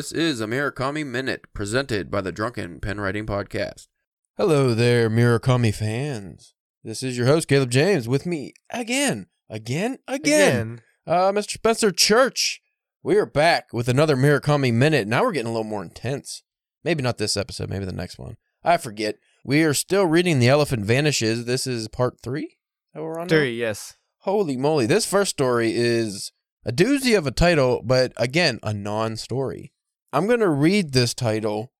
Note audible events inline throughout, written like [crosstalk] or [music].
This is a Murakami Minute presented by the Drunken Pen Writing Podcast. Hello there, Murakami fans. This is your host, Caleb James, with me again, again, again, Uh, Mr. Spencer Church. We are back with another Murakami Minute. Now we're getting a little more intense. Maybe not this episode, maybe the next one. I forget. We are still reading The Elephant Vanishes. This is part three that we're on now? Three, yes. Holy moly. This first story is a doozy of a title, but again, a non story. I'm going to read this title,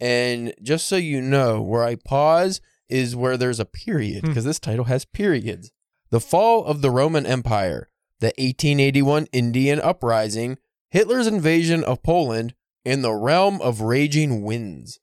and just so you know, where I pause is where there's a period, Hmm. because this title has periods. The Fall of the Roman Empire, the 1881 Indian Uprising, Hitler's invasion of Poland, and the realm of raging winds.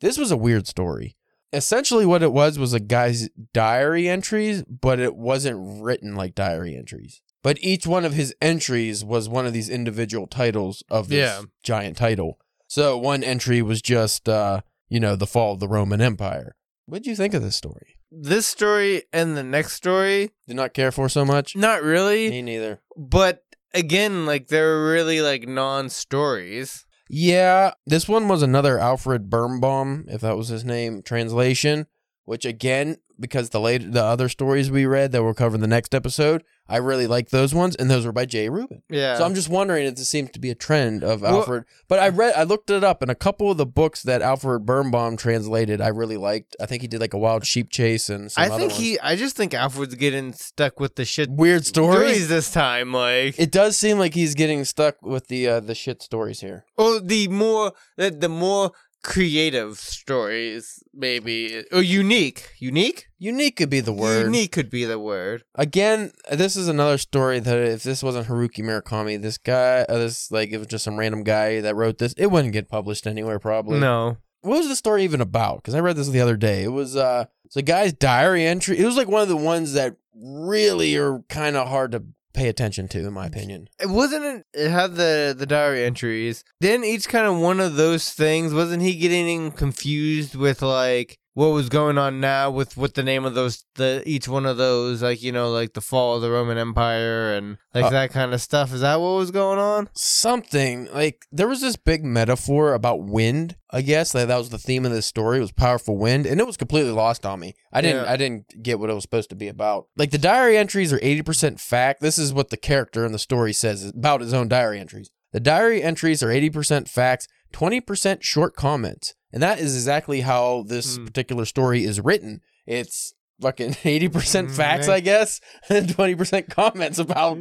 This was a weird story essentially what it was was a guy's diary entries, but it wasn't written like diary entries. But each one of his entries was one of these individual titles of this Yeah. giant title. So one entry was just uh, you know, the fall of the Roman Empire. What'd you think of this story? This story and the next story, Did not care for so much? not really. Me neither. But again, like they're really like non-stories. Yeah, this one was another Alfred Birnbaum, if that was his name, translation. Which again, because the late the other stories we read that we'll cover in the next episode, I really like those ones, and those were by Jay Rubin. Yeah. So I'm just wondering if this seems to be a trend of Well- Alfred. But I read, I looked it up, and a couple of the books that Alfred Birnbaum translated, I really liked. I think he did like a Wild Sheep Chase and some I think he. I just think Alfred's getting stuck with the shit weird stories. this time. Like, It does seem like he's getting stuck with the uh, the shit stories here. Oh, the more the, the more creative stories, maybe, or unique. Unique. Unique could be the word. Unique could be the word. Again, this is another story that if this wasn't Haruki Murakami, this guy, uh, this like it was just some random guy that wrote this, it wouldn't get published anywhere probably. No. What was the story even about? Because I read this the other day. It was uh, it's a guy's diary entry. It was like one of the ones that really are kind of hard to pay attention to, in my opinion. It wasn't it, had the the diary entries. Then each kind of one of those things wasn't he getting confused with like what was going on now with what the name of those the each one of those like you know like the fall of the Roman Empire and like Uh, that kind of stuff. Is that what was going on? Something like there was this big metaphor about wind. I guess that that was the theme of this story. It was powerful wind, and it was completely lost on me. I didn't. Yeah. I didn't get what it was supposed to be about. Like the diary entries are eighty percent fact. This is what the character in the story says about his own diary entries. The diary entries are eighty percent facts, twenty percent short comments, and that is exactly how this Hmm. particular story is written. It's fucking [laughs] eighty percent Mm, facts. I guess, [laughs] and twenty percent comments about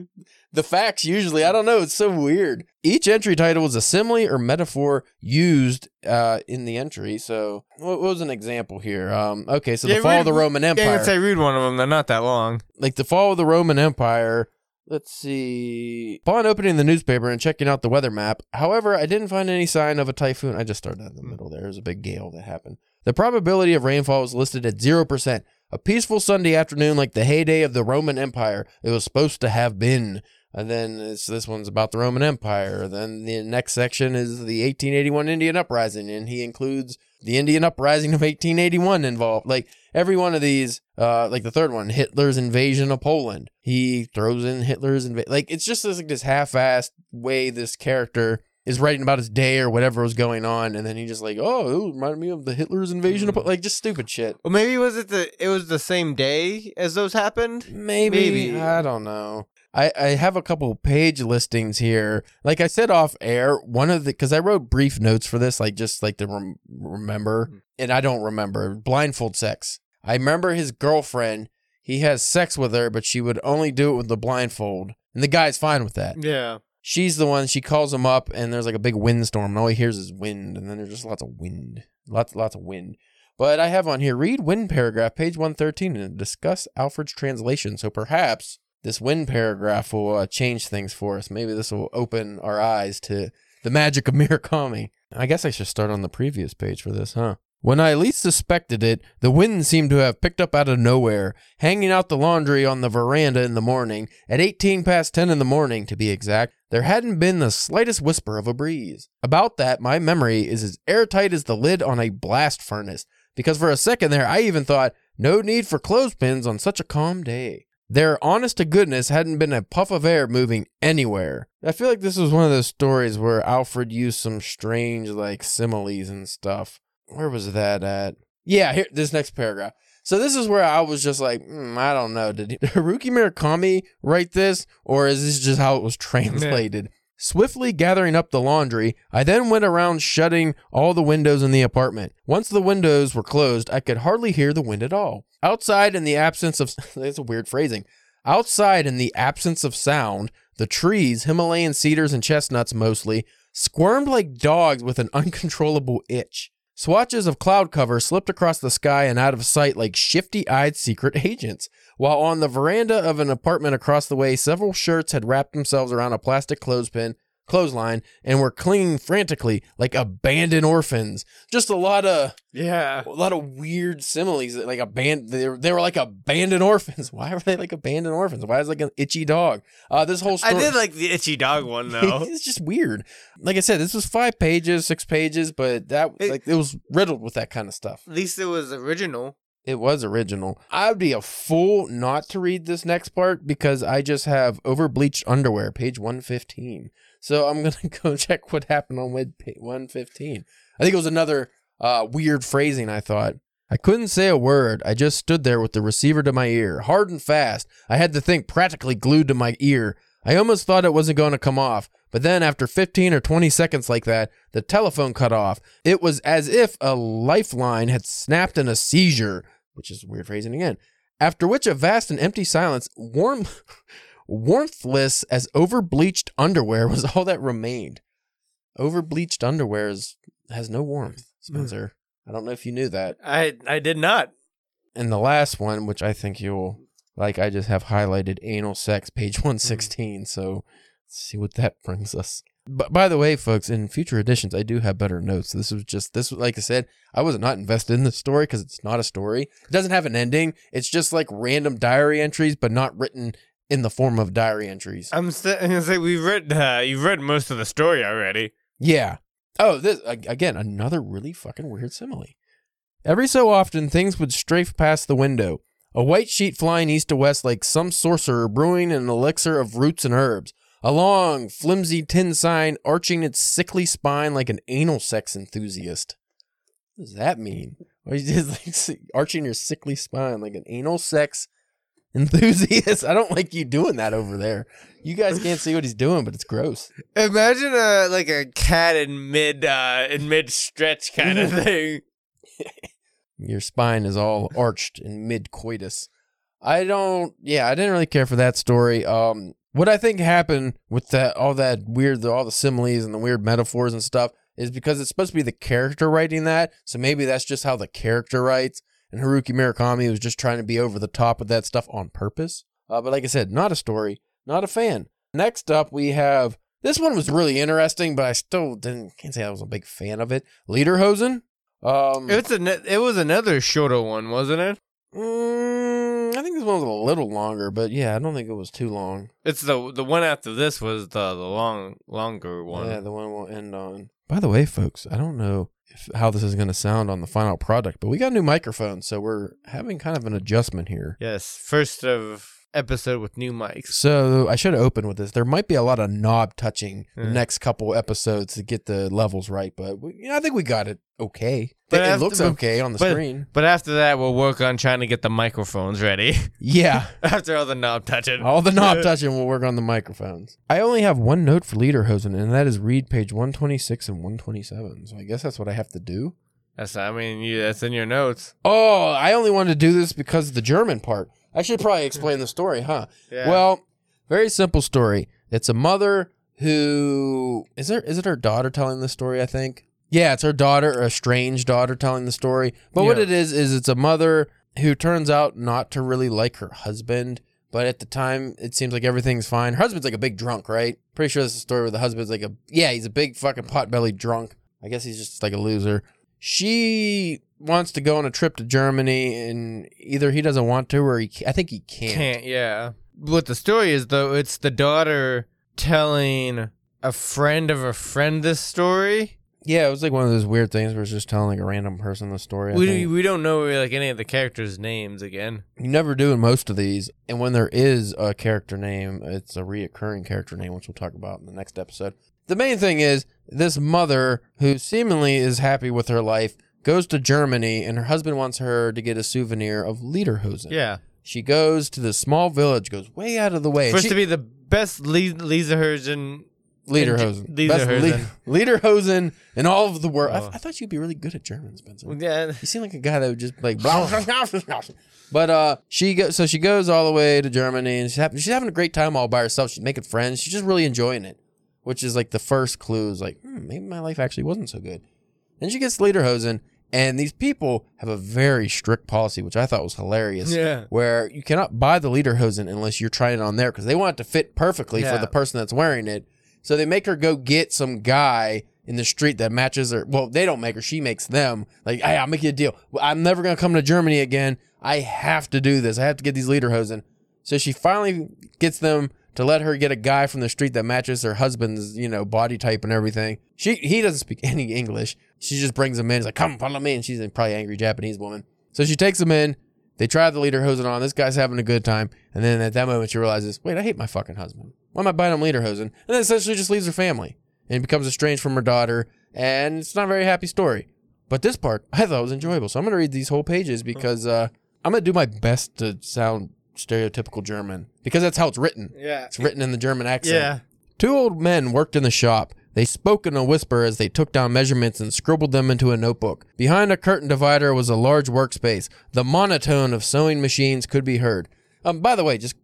the facts usually. I don't know. It's so weird. Each entry title is a simile or metaphor used uh, in the entry. So, what was an example here? Um, okay, so Yeah, the fall read- of the Roman Yeah, Empire, I'd say read one of them. They're not that long. like the fall of the Roman Empire. Let's see. Upon opening the newspaper and checking out the weather map, however, I didn't find any sign of a typhoon. I just started in the hmm. middle there. There's a big gale that happened. The probability of rainfall was listed at 0%. A peaceful Sunday afternoon like the heyday of the Roman Empire. It was supposed to have been. And then it's, this one's about the Roman Empire. Then the next section is the 1881 Indian Uprising, and he includes the Indian Uprising of 1881 involved. Like every one of these, uh, like the third one, Hitler's invasion of Poland. He throws in Hitler's invasion. Like it's just this, like this half-assed way this character is writing about his day or whatever was going on, and then he just like, oh, it reminded me of the Hitler's invasion of Poland. Like just stupid shit. Well, maybe was it the it was the same day as those happened. Maybe, Maybe. I don't know. I, I have a couple page listings here. Like I said off air, one of the because I wrote brief notes for this, like just like to rem- remember, Mhm. and I don't remember blindfold sex. I remember his girlfriend. He has sex with her, but she would only do it with the blindfold, and the guy's fine with that. Yeah. She's the one. She calls him up, and there's like a big windstorm, and all he hears is wind, and then there's just lots of wind, lots lots of wind. But I have on here read wind paragraph, page one thirteen, and discuss Alfred's translation. So perhaps this wind paragraph will uh, change things for us. Maybe this will open our eyes to the magic of [laughs] Murakami. I guess I should start on the previous page for this, huh? When I least suspected it, the wind seemed to have picked up out of nowhere, hanging out the laundry on the veranda in the morning, at 18 past 10 in the morning to be exact. There hadn't been the slightest whisper of a breeze. About that, my memory is as airtight as the lid on a blast furnace, because for a second there I even thought, no need for clothespins on such a calm day. There, honest to goodness, hadn't been a puff of air moving anywhere. I feel like this was one of those stories where Alfred used some strange, like, similes and stuff. Where was that at? Yeah, here, this next paragraph. So this is where I was just like, hmm, I don't know. Did [laughs] Haruki Murakami write this, or is this just how it was translated? Swiftly gathering up the laundry, I then went around shutting all the windows in the apartment. Once the windows were closed, I could hardly hear the wind at all. Outside, in the absence of [laughs] that's a weird phrasing. Outside, in the absence of sound, the trees, Himalayan cedars and chestnuts mostly, squirmed like dogs with an uncontrollable itch. Swatches of cloud cover slipped across the sky and out of sight like shifty eyed secret [laughs] agents. While on the veranda of an apartment across the way, several shirts had wrapped themselves around a plastic clothespin, clothesline and were clinging frantically like abandoned orphans. Just a lot of Yeah. a lot of weird similes. that Like abandoned, they were, they were like abandoned orphans. [laughs] Why were they like abandoned orphans? Why is like an itchy dog? Uh, this whole story. I did like the itchy dog one [laughs] though. it's just weird. Like I said, this was five pages, six pages, but that It- like it was riddled with that kind of stuff. At least it was original. It was original. I would be a fool not to read this next part because I just have over bleached underwear, page one fifteen. So I'm [laughs] gonna go check what happened on web pa- one fifteen. I think it was another uh, weird phrasing. I thought. I couldn't say a word. I just stood there with the receiver to my ear, hard and fast. I had the thing practically glued to my ear. I almost thought it wasn't going to come off, but then after 15 or 20 seconds like that, the telephone cut off. It was as if a lifeline had snapped in a seizure, which is weird phrasing again. After which a vast and empty silence, warm, [laughs] warmthless as over bleached underwear, was all that remained. Over bleached underwear is, has no warmth, hmm. Spencer. I don't know if you knew that. I I did not. And the last one, which I think you'll like, I just have highlighted anal sex, page hmm. 116. So let's see what that brings us. But by the way, folks, in future editions, I do have better notes. This was just this, like I said, I was not invested in the story because it's not a story. It doesn't have an ending. It's just like random diary entries, but not written in the form of diary entries. I'm st- gonna say we've read uh, you've read most of the story already. Yeah. Oh, this again another really fucking weird simile. Every so often, things would strafe past the window, a white sheet flying east to west like some sorcerer brewing an elixir of roots and herbs. A long, flimsy tin sign arching its sickly spine like an anal sex enthusiast. What does that mean? Why you just like arching your sickly spine like an anal sex enthusiast? [laughs] I don't like you doing that over there. You guys can't see what he's doing, but it's gross. Imagine a like a cat in mid uh in mid stretch kind of [laughs] thing. Your spine is all arched in mid coitus. I don't. Yeah, I didn't really care for that story. Um, what I think happened with that, all that weird, all the similes and the weird metaphors and stuff, is because it's supposed to be the character writing that. So maybe that's just how the character writes. And Haruki Murakami was just trying to be over the top with that stuff on purpose. Uh, but like I said, not a story, not a fan. Next up, we have this one was really interesting, but I still didn't can't say I was a big fan of it. Lederhosen. Um, It's a it was another shorter one, wasn't it? Mm, I think this one was a little longer, but yeah, I don't think it was too long. It's the the one after this was the the long longer one. Yeah, the one we'll end on. By the way, folks, I don't know if how this is going to sound on the final product, but we got new microphones, so we're having kind of an adjustment here. Yes, first of episode with new mics. So I should opened with this. There might be a lot of knob touching the next couple episodes to get the levels right, but we, you know, I think we got it okay. But it, it looks okay on the but- screen. But after that, we'll work on trying to get the microphones ready. [laughs] Yeah. after all the knob touching. All the knob [laughs] touching we'll work on the microphones. I only have one note for Lederhosen, and that is read page 126 and 127. So I guess that's what I have to do. That's I mean, you, that's in your notes. Oh, I only wanted to do this because of the German part. I should probably explain the story, huh? Yeah. Well, very simple story. It's a mother who is there is it her daughter telling the story, I think? Yeah, it's her daughter, a strange daughter telling the story. But what it is is it's a mother who turns out not to really like her husband, but at the time it seems like everything's fine. Her husband's like a big drunk, right? Pretty sure this is a story where the husband's like a yeah, he's a big fucking pot-bellied drunk. I guess he's just like a loser. She wants to go on a trip to Germany and either he doesn't want to or he I think he can't. Can't, yeah. What the story is, though, it's the daughter telling a friend of a friend this story. Yeah, it was like one of those weird things where it's just telling like a random person the story. I We think. we don't know like any of the characters' names again. You never do in most of these. And when there is a character name, it's a reoccurring character name, which we'll talk about in the next episode. The main thing is this mother, who seemingly is happy with her life, goes to Germany and her husband wants her to get a souvenir of Lederhosen. Yeah, She goes to this small village, goes way out of the way. She- to be the best Le- Lederhosen. Lederhosen. Lederhosen. Le- Lederhosen in all of the world. I, Oh. I thought you'd be really good at German, Spencer. Yeah, You seem like a guy that would just like. but uh, she goes. So she goes all the way to Germany, and she's having, she's having a great time all by herself. She's making friends. She's just really enjoying it, which is like the first clue. Is like hmm, maybe my life actually wasn't so good. Then she gets to Lederhosen, and these people have a very strict policy, which I thought was hilarious. Yeah. Where you cannot buy the Lederhosen unless you're trying it on there because they want it to fit perfectly for the person that's wearing it. So they make her go get some guy in the street that matches her. Well, they don't make her; she makes them. Like, hey, I'll make you a deal. I'm never gonna come to Germany again. I have to do this. I have to get these Lederhosen. So she finally gets them to let her get a guy from the street that matches her husband's, you know, body type and everything. She he doesn't speak [laughs] any English. She just brings him in. He's like, "Come, follow me," and she's a probably angry Japanese woman. So she takes him in. They try the leader Lederhosen on. This guy's having a good time, and then at that moment she realizes, "Wait, I hate my fucking husband. Why am I buying him leader Lederhosen?" And then essentially just leaves her family and becomes estranged from her daughter. And it's not a very happy story. But this part I thought was enjoyable. So I'm gonna read these whole pages because uh, I'm gonna do my best to sound stereotypical German because that's how it's written. yeah, It's written in the German accent. yeah. Two old men worked in the shop. They spoke in a whisper as they took down measurements and scribbled them into a notebook. Behind a curtain divider was a large workspace. The monotone of sewing machines could be heard. Um, by the way, just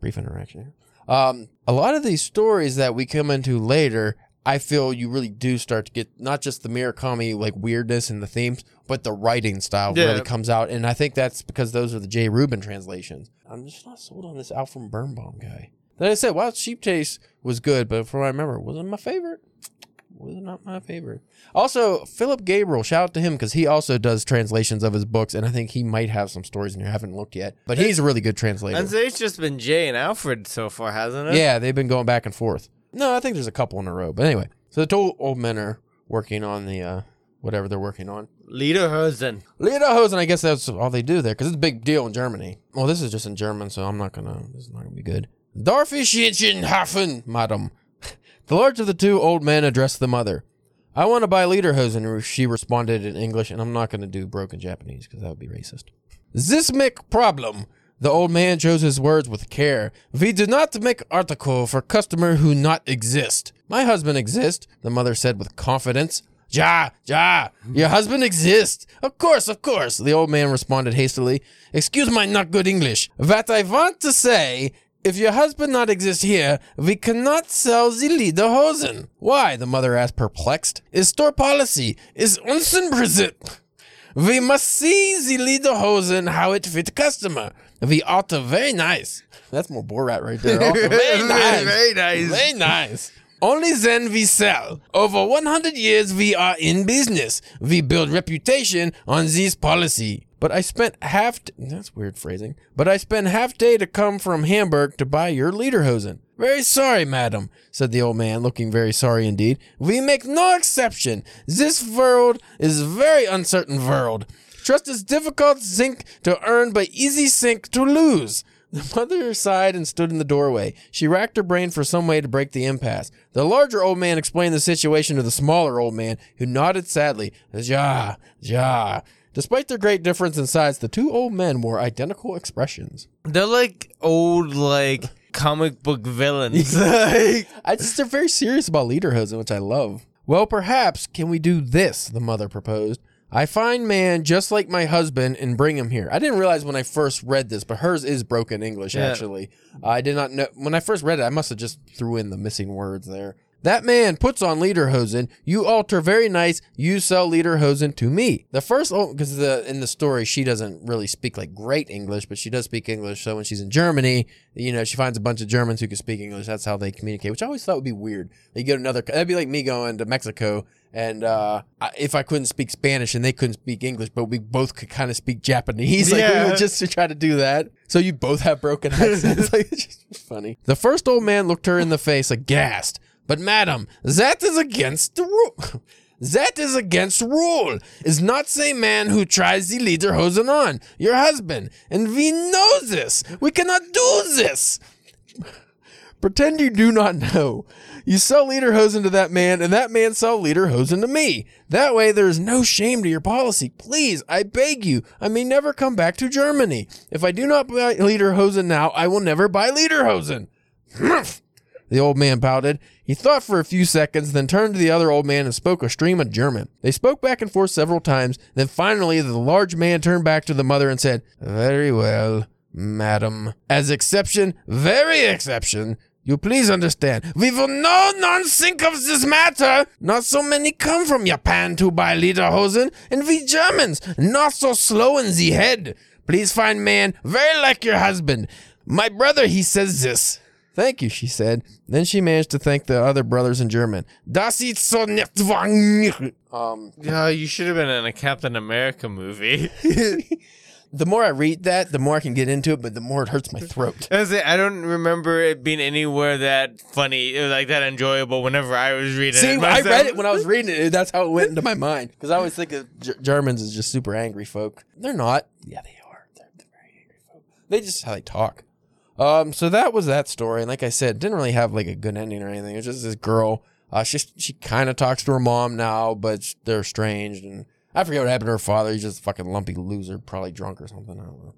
brief interaction here. Um, a lot of these stories that we come into later, I feel you really do start to get not just the Murakami like weirdness and the themes, but the writing style Yeah. really comes out, and I think that's because those are the Jay Rubin translations. I'm just not sold on this Alfred Birnbaum guy. Like I said, Wild Sheep Chase was good, but from what I remember, wasn't my favorite. Was not my favorite. Also, Philip Gabriel, shout out to him because he also does translations of his books, and I think he might have some stories in here. I haven't looked yet, but he's a really good translator. And so it's just been Jay and Alfred so far, hasn't it? Yeah, they've been going back and forth. No, I think there's a couple in a row. But anyway, so the two old men are working on the uh, whatever they're working on. Lederhosen. Lederhosen, I guess that's all they do there because it's a big deal in Germany. Well, this is just in German, so I'm not gonna. This is not gonna be good. Darf ich Hähnchen hafen, madam? [laughs] The large of the two old men addressed the mother. I want to buy Lederhosen, she responded in English, and I'm not going to do broken Japanese because that would be racist. Make problem. The old man chose his words with care. We do not make article for customer who not exist. My husband exist, the mother said with confidence. Ja, ja, your husband exists. Of course, of course, the old man responded hastily. Excuse my not good English. What I want to say, if your husband not exist here, we cannot sell the Lederhosen. Why? The mother asked, perplexed. Is store policy. Is unsenpräsent. We must see the Lederhosen how it fit customer. We ought to very nice. That's more Borat right there. Very [laughs] nice. Very nice. Very nice. Only then we sell. Over 100 years we are in business. We build reputation on this policy. But I spent half, t- that's weird phrasing, but I spent half day to come from Hamburg to buy your Lederhosen. Very sorry, madam, said the old man, looking very sorry indeed. We make no exception. This world is very uncertain world. Trust is difficult sink to earn, but easy sink to lose. The mother sighed and stood in the doorway. She racked her brain for some way to break the impasse. The larger old man explained the situation to the smaller old man, who nodded sadly. Ja, ja. Despite their great difference in size, the two old men wore identical expressions. They're like old, like comic book villains. [laughs] like, I just they're very serious about Lederhosen, which I love. Well, perhaps can we do this? The mother proposed. I find man just like my husband and bring him here. I didn't realize when I first read this, but hers is broken English. Yeah. Actually, I did not know when I first read it. I must have just threw in the missing words there. That man puts on Lederhosen. You alter very nice. You sell Lederhosen to me. The first, because the in the story she doesn't really speak like great English, but she does speak English. So when she's in Germany, you know, she finds a bunch of Germans who can speak English. That's how they communicate, which I always thought would be weird. You go to another, that'd be like me going to Mexico, and uh, if I couldn't speak Spanish and they couldn't speak English, but we both could kind of speak Japanese, [laughs] like we Yeah. would just to try to do that. So you both have broken accents. [laughs] like it's just funny. The first old man looked her in the face aghast. But madam, that is against the rule. [laughs] That is against rule. Is not say man who tries the lederhosen on your husband, and we know this. We cannot do this. [laughs] Pretend you do not know. You sell lederhosen to that man, and that man sell lederhosen to me. That way, there is no shame to your policy. Please, I beg you. I may never come back to Germany. If I do not buy lederhosen now, I will never buy lederhosen. Humph. [laughs] The old man pouted. He thought for a few seconds, then turned to the other old man and spoke a stream of German. They spoke back and forth several times. Then finally, the large man turned back to the mother and said, Very well, madam. As exception, very exception. You please understand. We will no non think of this matter. Not so many come from Japan to buy lederhosen, and we Germans not so slow in the head. Please find man very like your husband. My brother, he says this. Thank you, she said. Then she managed to thank the other brothers in German. Das ist so nicht wahr. Um, Yeah, you should have been in a Captain America movie. [laughs] the more I read that, the more I can get into it, but the more it hurts my throat. I was I don't remember it being anywhere that funny, or like that enjoyable. Whenever I was reading See, it, I read it when I was reading it. That's how it went into my mind. Because I always think of G- Germans as just super angry folk. They're not. Yeah, they are. They're, they're very angry folk. They just how they talk. Um, so that was that story, and like I said, didn't really have like a good ending or anything. It was just this girl. Uh, she she kind of talks to her mom now, but they're estranged, and I forget what happened to her father. He's just a fucking lumpy loser, probably drunk or something. I don't know.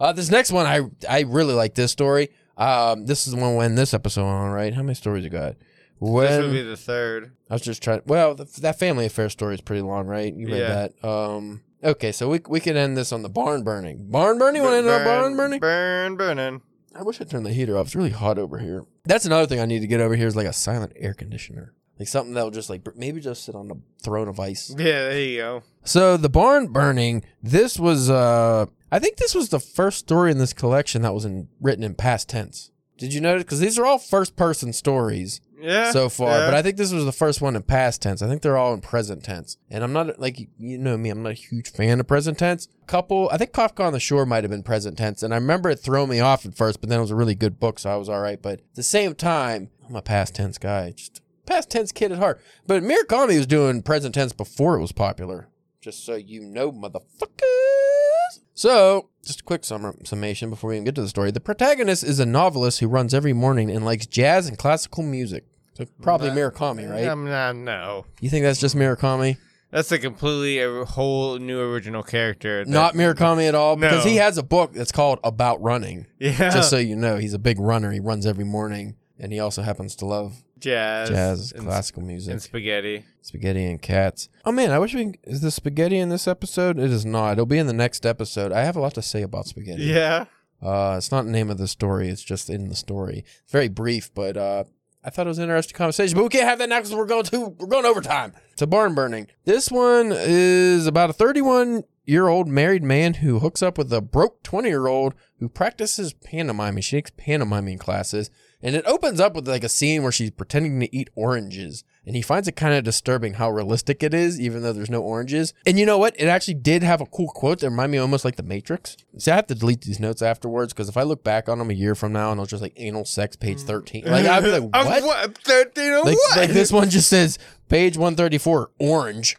Uh, this next one, I I really like this story. Um, this is the one when this episode on right. How many stories you got? When This would be the third. I was just trying. Well, th that family affair story is pretty long, right? You read Yeah. that. Um. Okay, so we we could end this on the barn burning. Barn burning. Want to end on barn burning? Burn, burning. I wish I turned the heater off. It's really hot over here. That's another thing I need to get over here is like a silent air conditioner, like something that will just like br- maybe just sit on the throne of ice. Yeah, there you go. So the barn burning. This was. uh I think this was the first story in this collection that was in written in past tense. Did you notice? Because these are all first person stories. Yeah. so far, yeah. but I think this was the first one in past tense. I think they're all in present tense. And I'm not like you know me, I'm not a huge fan of present tense. Couple, I think Kafka on the Shore might have been present tense, and I remember it throwing me off at first, but then it was a really good book, so I was all right. But at the same time, I'm a past tense guy, just past tense kid at heart. But Murakami was doing present tense before it was popular. Just so you know, So, just a quick summa- summation before we even get to the story. The protagonist is a novelist who runs every morning and likes jazz and classical music. So probably Murakami, right? Um, nah, no. You think that's just Murakami? That's a completely a whole new original character. that- Not Murakami at all, because No. he has a book that's called About Running. Yeah. Just so you know, he's a big runner. He runs every morning, and he also happens to love jazz, jazz, and, classical music, and spaghetti. spaghetti, and cats. Oh man, I wish we is the spaghetti in this episode? It is not. It'll be in the next episode. I have a lot to say about spaghetti. Yeah. Uh, it's not the name of the story. It's just in the story. It's very brief, but uh, I thought it was an interesting conversation. But we can't have that now because we're going to we're going overtime. It's a barn burning. This one is about a 31 year old married man who hooks up with a broke 20 year old who practices pantomiming. She takes pantomiming classes, and it opens up with like a scene where she's pretending to eat oranges. And he finds it kind of disturbing how realistic it is, even though there's no oranges. And you know what? It actually did have a cool quote that reminded me almost like The Matrix. See, I have to delete these notes afterwards because if I look back on them a year from now and it's just like anal sex, page 13, like I'd be like, [laughs] I'm what? Thirteen or Like, what? like this one just says page 134, orange.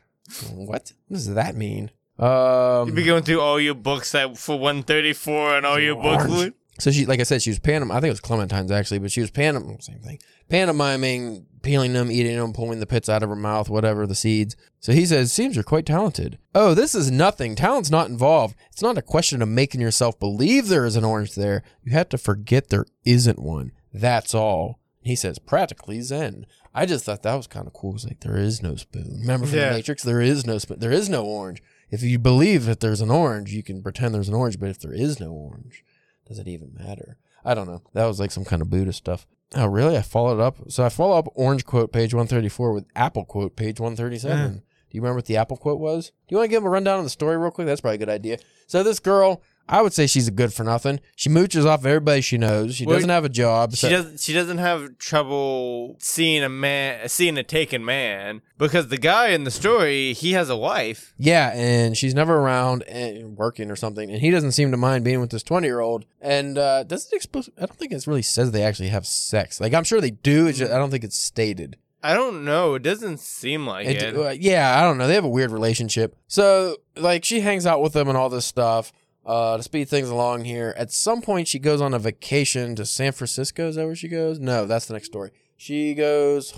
What? What does that mean? Um, You'd be going through all your books that for one thirty four and all your books. Orange. So she, like I said, she was pantom. I think it was Clementine's actually, but she was pantom. Same thing. Pantomiming, peeling them, eating them, pulling the pits out of her mouth, whatever the seeds. So he says, "Seems you're quite talented." Oh, this is nothing. Talent's not involved. It's not a question of making yourself believe there is an orange there. You have to forget there isn't one. That's all. He says, practically zen. I just thought that was kind of cool. It's like there is no spoon. Remember from Yeah. the Matrix, there is no spoon. There is no orange. If you believe that there's an orange, you can pretend there's an orange. But if there is no orange, does it even matter? I don't know. That was like some kind of Buddhist stuff. Oh, really? I followed up. So I follow up orange quote page 134 with apple quote page 137. Do you remember what the apple quote was? Do you want to give him a rundown of the story real quick? That's probably a good idea. So this girl, I would say she's a good for nothing. She mooches off everybody she knows. She Well, doesn't have a job. She doesn't. She doesn't have trouble seeing a man, seeing a taken man, because the guy in the story he has a wife. Yeah, and she's never around and working or something, and he doesn't seem to mind being with this twenty year old. And uh, does it explicit? I don't think it really says they actually have sex. Like I'm sure they do. It's just, I don't think it's stated. I don't know. It doesn't seem like it. It- uh, yeah, I don't know. They have a weird relationship. So, like, she hangs out with them and all this stuff uh, to speed things along here. At some point, she goes on a vacation to San Francisco. Is that where she goes? No, that's the next story. She goes.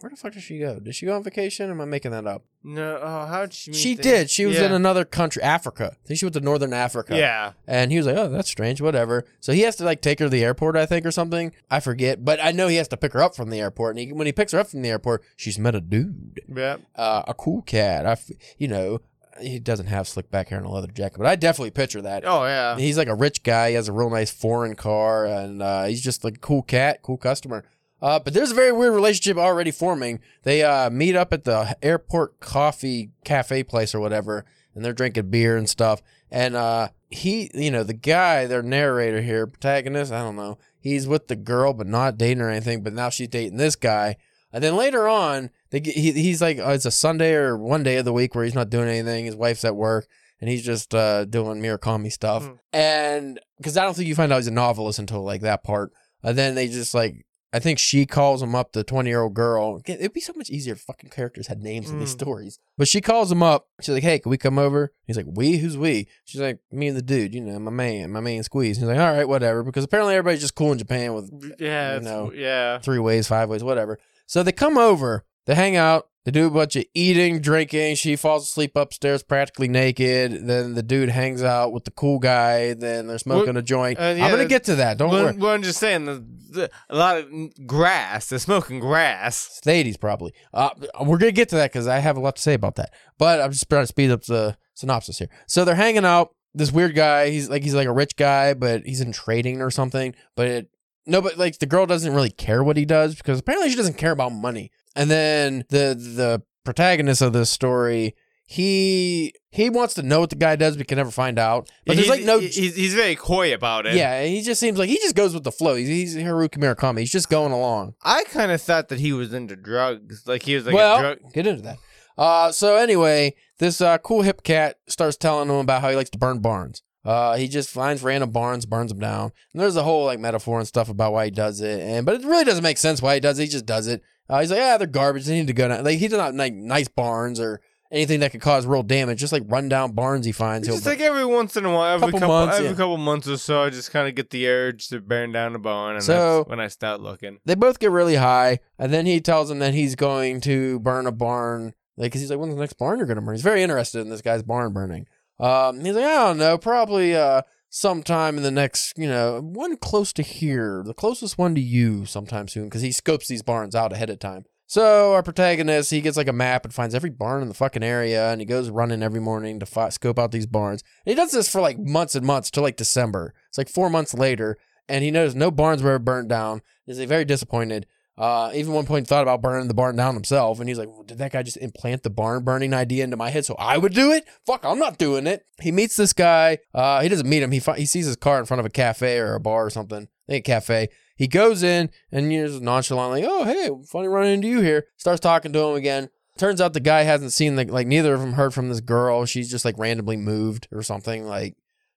Where the fuck did she go? Did she go on vacation? Or am I making that up? no, oh, how did she? She did. She was yeah. in another country, Africa. I think she went to Northern Africa. Yeah. And he was like, "Oh, that's strange. Whatever." So he has to like take her to the airport, I think, or something. I forget, but I know he has to pick her up from the airport. And he, when he picks her up from the airport, she's met a dude Yeah. uh, a cool cat. I, f- you know, he doesn't have slick back hair and a leather jacket, but I definitely picture that. Oh yeah. He's like a rich guy. He has a real nice foreign car, and uh, he's just like a cool cat, cool customer. Uh, but there's a very weird relationship already forming. They uh, meet up at the airport coffee cafe place or whatever, and they're drinking beer and stuff. And uh, he, you know, the guy, their narrator here, protagonist, I don't know, he's with the girl, but not dating or anything. But now she's dating this guy. And then later on, they he, he's like, oh, it's a Sunday or one day of the week where he's not doing anything. His wife's at work, and he's just uh, doing Murakami stuff. Hmm. And because I don't think you find out he's a novelist until like that part. And then they just like, I think she calls him up, the 20 year old girl. It'd be so much easier if fucking characters had names in these Mm. stories. But she calls him up. She's like, hey, can we come over? He's like, we? Who's we? She's like, me and the dude, you know, my man, my man Squeeze. He's like, all right, whatever. Because apparently everybody's just cool in Japan with Yeah. you know. Yeah. three ways, five ways, whatever. So they come over, they hang out, they do a bunch of eating, drinking. She falls asleep upstairs practically naked. Then the dude hangs out with the cool guy. Then they're smoking a joint. uh, yeah, I'm gonna get to that. Don't worry. well, I'm just saying, the, the, a lot of grass. They're smoking grass. It's probably. Uh, we're gonna get to that because I have a lot to say about that. But I'm just trying to speed up the synopsis here. So they're hanging out. This weird guy. He's like he's like a rich guy, but he's in trading or something. But it, no, but like the girl doesn't really care what he does because apparently she doesn't care about money. And then the the protagonist of this story, he he wants to know what the guy does, but can never find out. But there's he's, like no. He's, he's very coy about it. yeah, he just seems like he just goes with the flow. He's, he's Haruki Murakami. He's just going along. I kind of thought that he was into drugs. Like he was like well, a drug. get into that. Uh, so anyway, this uh, cool hip cat starts telling him about how he likes to burn barns. Uh, he just finds random barns, burns them down, and there's a whole like metaphor and stuff about why he does it. And but it really doesn't make sense why he does it. He just does it. Uh, he's like, yeah, they're garbage. They need to go down. Like he does not like nice barns or anything that could cause real damage. Just like run down barns he finds. Just like every once in a while, every Couple couple, months, every yeah. couple months or so, I just kind of get the urge to burn down a barn, and So- that's when I start looking. they both get really high, and then he tells him that he's going to burn a barn. Like, cause he's like, when's the next barn you're gonna burn? He's very interested in this guy's barn burning. Um, he's like, I don't know, probably uh sometime in the next, you know, one close to here, the closest one to you, sometime soon, because he scopes these barns out ahead of time. So our protagonist, he gets like a map and finds every barn in the fucking area, and he goes running every morning to fi- scope out these barns. And he does this for like months and months till like December. It's like four months later, and he knows no barns were ever burned down. He's like, very disappointed. Uh, even one point thought about burning the barn down himself, and he's like, well, "Did that guy just implant the barn burning idea into my head so I would do it? Fuck, I'm not doing it." He meets this guy. Uh, he doesn't meet him. He fi- he sees his car in front of a cafe or a bar or something. I think a cafe. He goes in and just nonchalantly, "Oh, hey, funny running into you here." Starts talking to him again. Turns out the guy hasn't seen the like neither of them heard from this girl. She's just like randomly moved or something. Like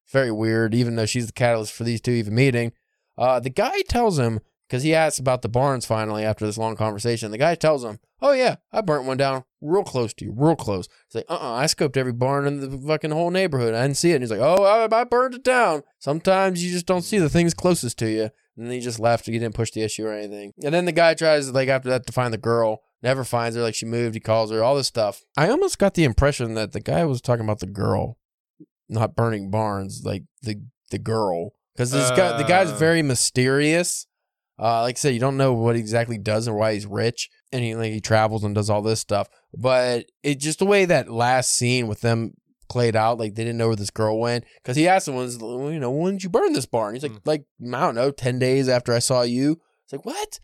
very weird. Even though she's the catalyst for these two even meeting. Uh, the guy tells him because he asks about the barns finally after this long conversation. The guy tells him, "Oh yeah, I burnt one down real close to you, real close." He's like, "Uh, uh I scoped every barn in the fucking whole neighborhood. I didn't see it." And he's like, "Oh, I, I burned it down." Sometimes you just don't see the things closest to you. And then he just left. He didn't push the issue or anything. And then the guy tries, like after that, to find the girl. Never finds her. Like she moved. He calls her. All this stuff. I almost got the impression that the guy was talking about the girl, not burning barns. Like the the girl, because this guy, the guy's Uh. very mysterious. Uh, like I said, you don't know what exactly does or why he's rich, and he like he travels and does all this stuff. But it just the way that last scene with them played out, like they didn't know where this girl went, because he asked him, "Was you know when did you burn this barn?" He's like, Mm. "Like I don't know, ten days after I saw you." It's like what?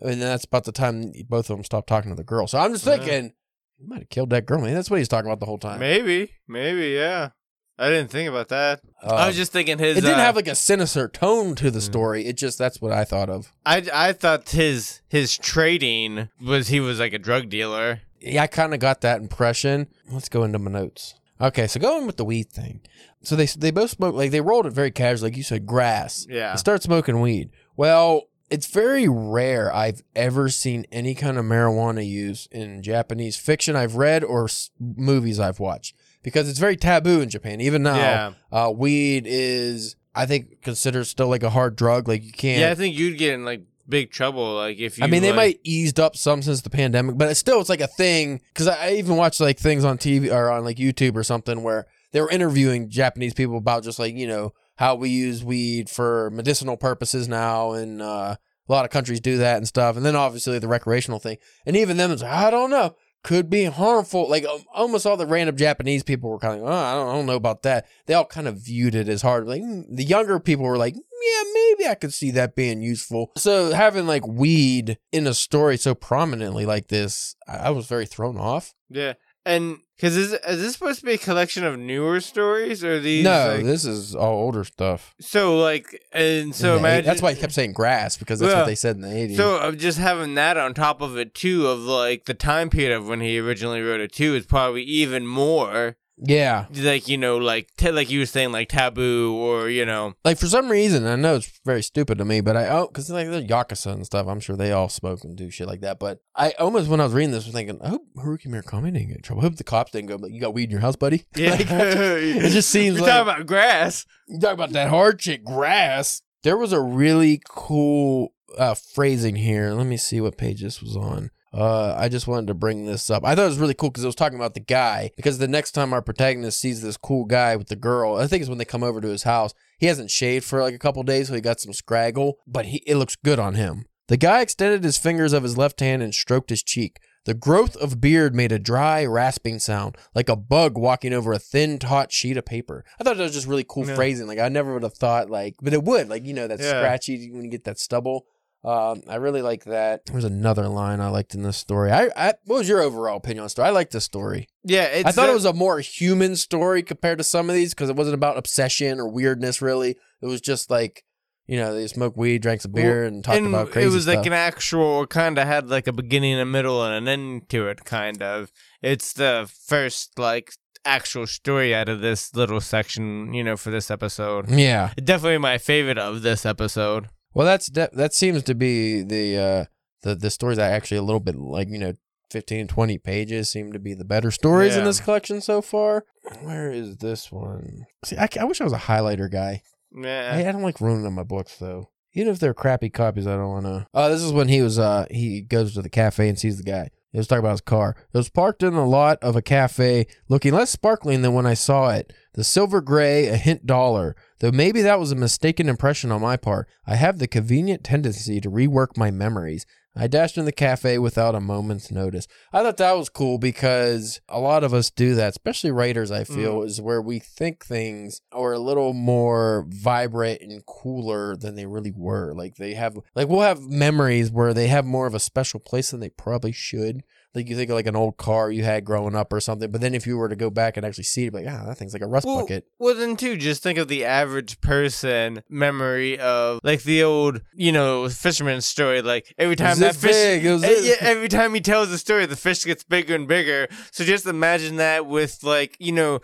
And then that's about the time both of them stopped talking to the girl. So I'm just Yeah. thinking, you might have killed that girl. Man, that's what he's talking about the whole time. Maybe, maybe, yeah. I didn't think about that. I Uh, was just thinking his. it didn't uh, have like a sinister tone to the Mm. story. It just that's what I thought of. I I thought his his trading was he was like a drug dealer. yeah, I kind of got that impression. Let's go into my notes. Okay, so going with the weed thing. So they they both smoke like they rolled it very casually, like you said, grass. Yeah. They start smoking weed. Well, it's very rare I've ever seen any kind of marijuana use in Japanese fiction I've read or s- movies I've watched because it's very taboo in Japan. Even now, Yeah. uh, weed is, I think, considered still like a hard drug. Like you can't. Yeah, I think you'd get in like big trouble. Like if you. I mean, they like- might eased up some since the pandemic, but it's still it's like a thing. Because I, I even watched like things on TV or on like YouTube or something where they were interviewing Japanese people about just like you know how we use weed for medicinal purposes now, and uh, a lot of countries do that and stuff. And then obviously the recreational thing, and even them, it's like I don't know, could be harmful. Like um, almost all the random Japanese people were kind of, oh, I don't, I don't know about that. They all kind of viewed it as hard. Like mm, the younger people were like, yeah, maybe I could see that being useful. So having like weed in a story so prominently like this, I I was very thrown off. Yeah, and because is is this supposed to be a collection of newer stories or these? no, like- this is all older stuff. so like and so In the eight- that's why I kept saying grass because that's Yeah. what they said in the eighties. So uh, just having that on top of it too, of like the time period of when he originally wrote it too, is probably even more yeah, like you know like ta- like you were saying like taboo or you know like for some reason, I know it's very stupid to me, but I oh, because like the yakuza and stuff, I'm sure they all smoke and do shit like that. But I almost when I was reading this was thinking, I hope Haruki Murakami didn't get in trouble. I hope the cops didn't go, like, you got weed in your house, buddy. [laughs] Like, it just [laughs] seems You're like talking about grass. You talk about that hard shit grass. There was a really cool uh, phrasing here. Let me see what page this was on. Uh, I just wanted to bring this up. I thought it was really cool because it was talking about the guy. Because the next time our protagonist sees this cool guy with the girl, I think it's when they come over to his house. He hasn't shaved for like a couple days, so he got some scraggle, but he it looks good on him. The guy extended his fingers of his left hand and stroked his cheek. The growth of beard made a dry, rasping sound, like a bug walking over a thin, taut sheet of paper. I thought that was just really cool Yeah. phrasing. Like I never would have thought like, but it would. Like you know that Yeah. scratchy when you get that stubble. Um, I really like that. There's another line I liked in this story. I, I what was your overall opinion on the story? I liked this story. Yeah, it's I thought that- it was a more human story compared to some of these because it wasn't about obsession or weirdness. Really, it was just like you know they smoked weed, drank some beer, and talked and about crazy It was stuff. like an actual kind of had like a beginning, a middle, and an end to it. Kind of. It's the first like actual story out of this little section, you know, for this episode. yeah. Definitely my favorite of this episode. Well, that's de- that seems to be the uh the the stories that actually a little bit like you know 15 20 pages seem to be the better stories in this collection so far. Where is this one? See, I, I wish I was a highlighter guy. Yeah. I, I don't like ruining my books though. Even if they're crappy copies, I don't want to. Oh, this is when he was. Uh, he goes to the cafe and sees the guy. He was talking about his car. It was parked in the lot of a cafe, looking less sparkling than when I saw it. The silver gray, a hint dollar. Though maybe that was a mistaken impression on my part. I have the convenient tendency to rework my memories. I dashed in the cafe without a moment's notice. I thought that was cool because a lot of us do that, especially writers, I feel, mm. is where we think things are a little more vibrant and cooler than they really were. Like they have, like we'll have memories where they have more of a special place than they probably should. Like you think of like an old car you had growing up or something, but then if you were to go back and actually see it, like, ah, that thing's like a rust Well, bucket. well, then too, just think of the average person memory of like the old, you know, fisherman story. Like every time that fish, big, it was Eh, every time he tells the story, the fish gets bigger and bigger. So just imagine that with like, you know.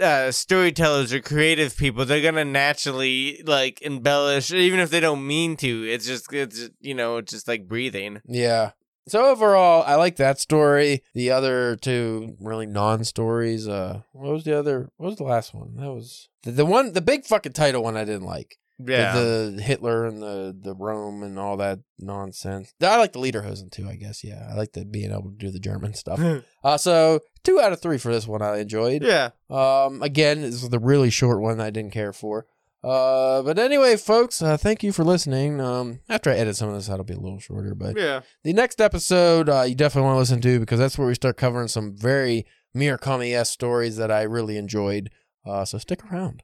Uh, storytellers or creative people, they're gonna naturally like embellish, even if they don't mean to. It's just, it's you know, it's just like breathing. Yeah. So overall, I like that story. The other two really non-stories. Uh, what was the other? What was the last one? That was the, the one, the big fucking title one. I didn't like. The- Yeah, The, Hitler and the the Rome and all that nonsense. I like the Lederhosen too. I guess. Yeah, I like the being able to do the German stuff. [laughs] uh, so two out of three for this one. I enjoyed. yeah. Um, again, this was the really short one I didn't care for. Uh, but anyway, folks, uh, thank you for listening. Um, after I edit some of this, that'll be a little shorter, but Yeah. the next episode uh, you definitely want to listen to because that's where we start covering some very Murakami-esque stories that I really enjoyed. Uh, so stick around.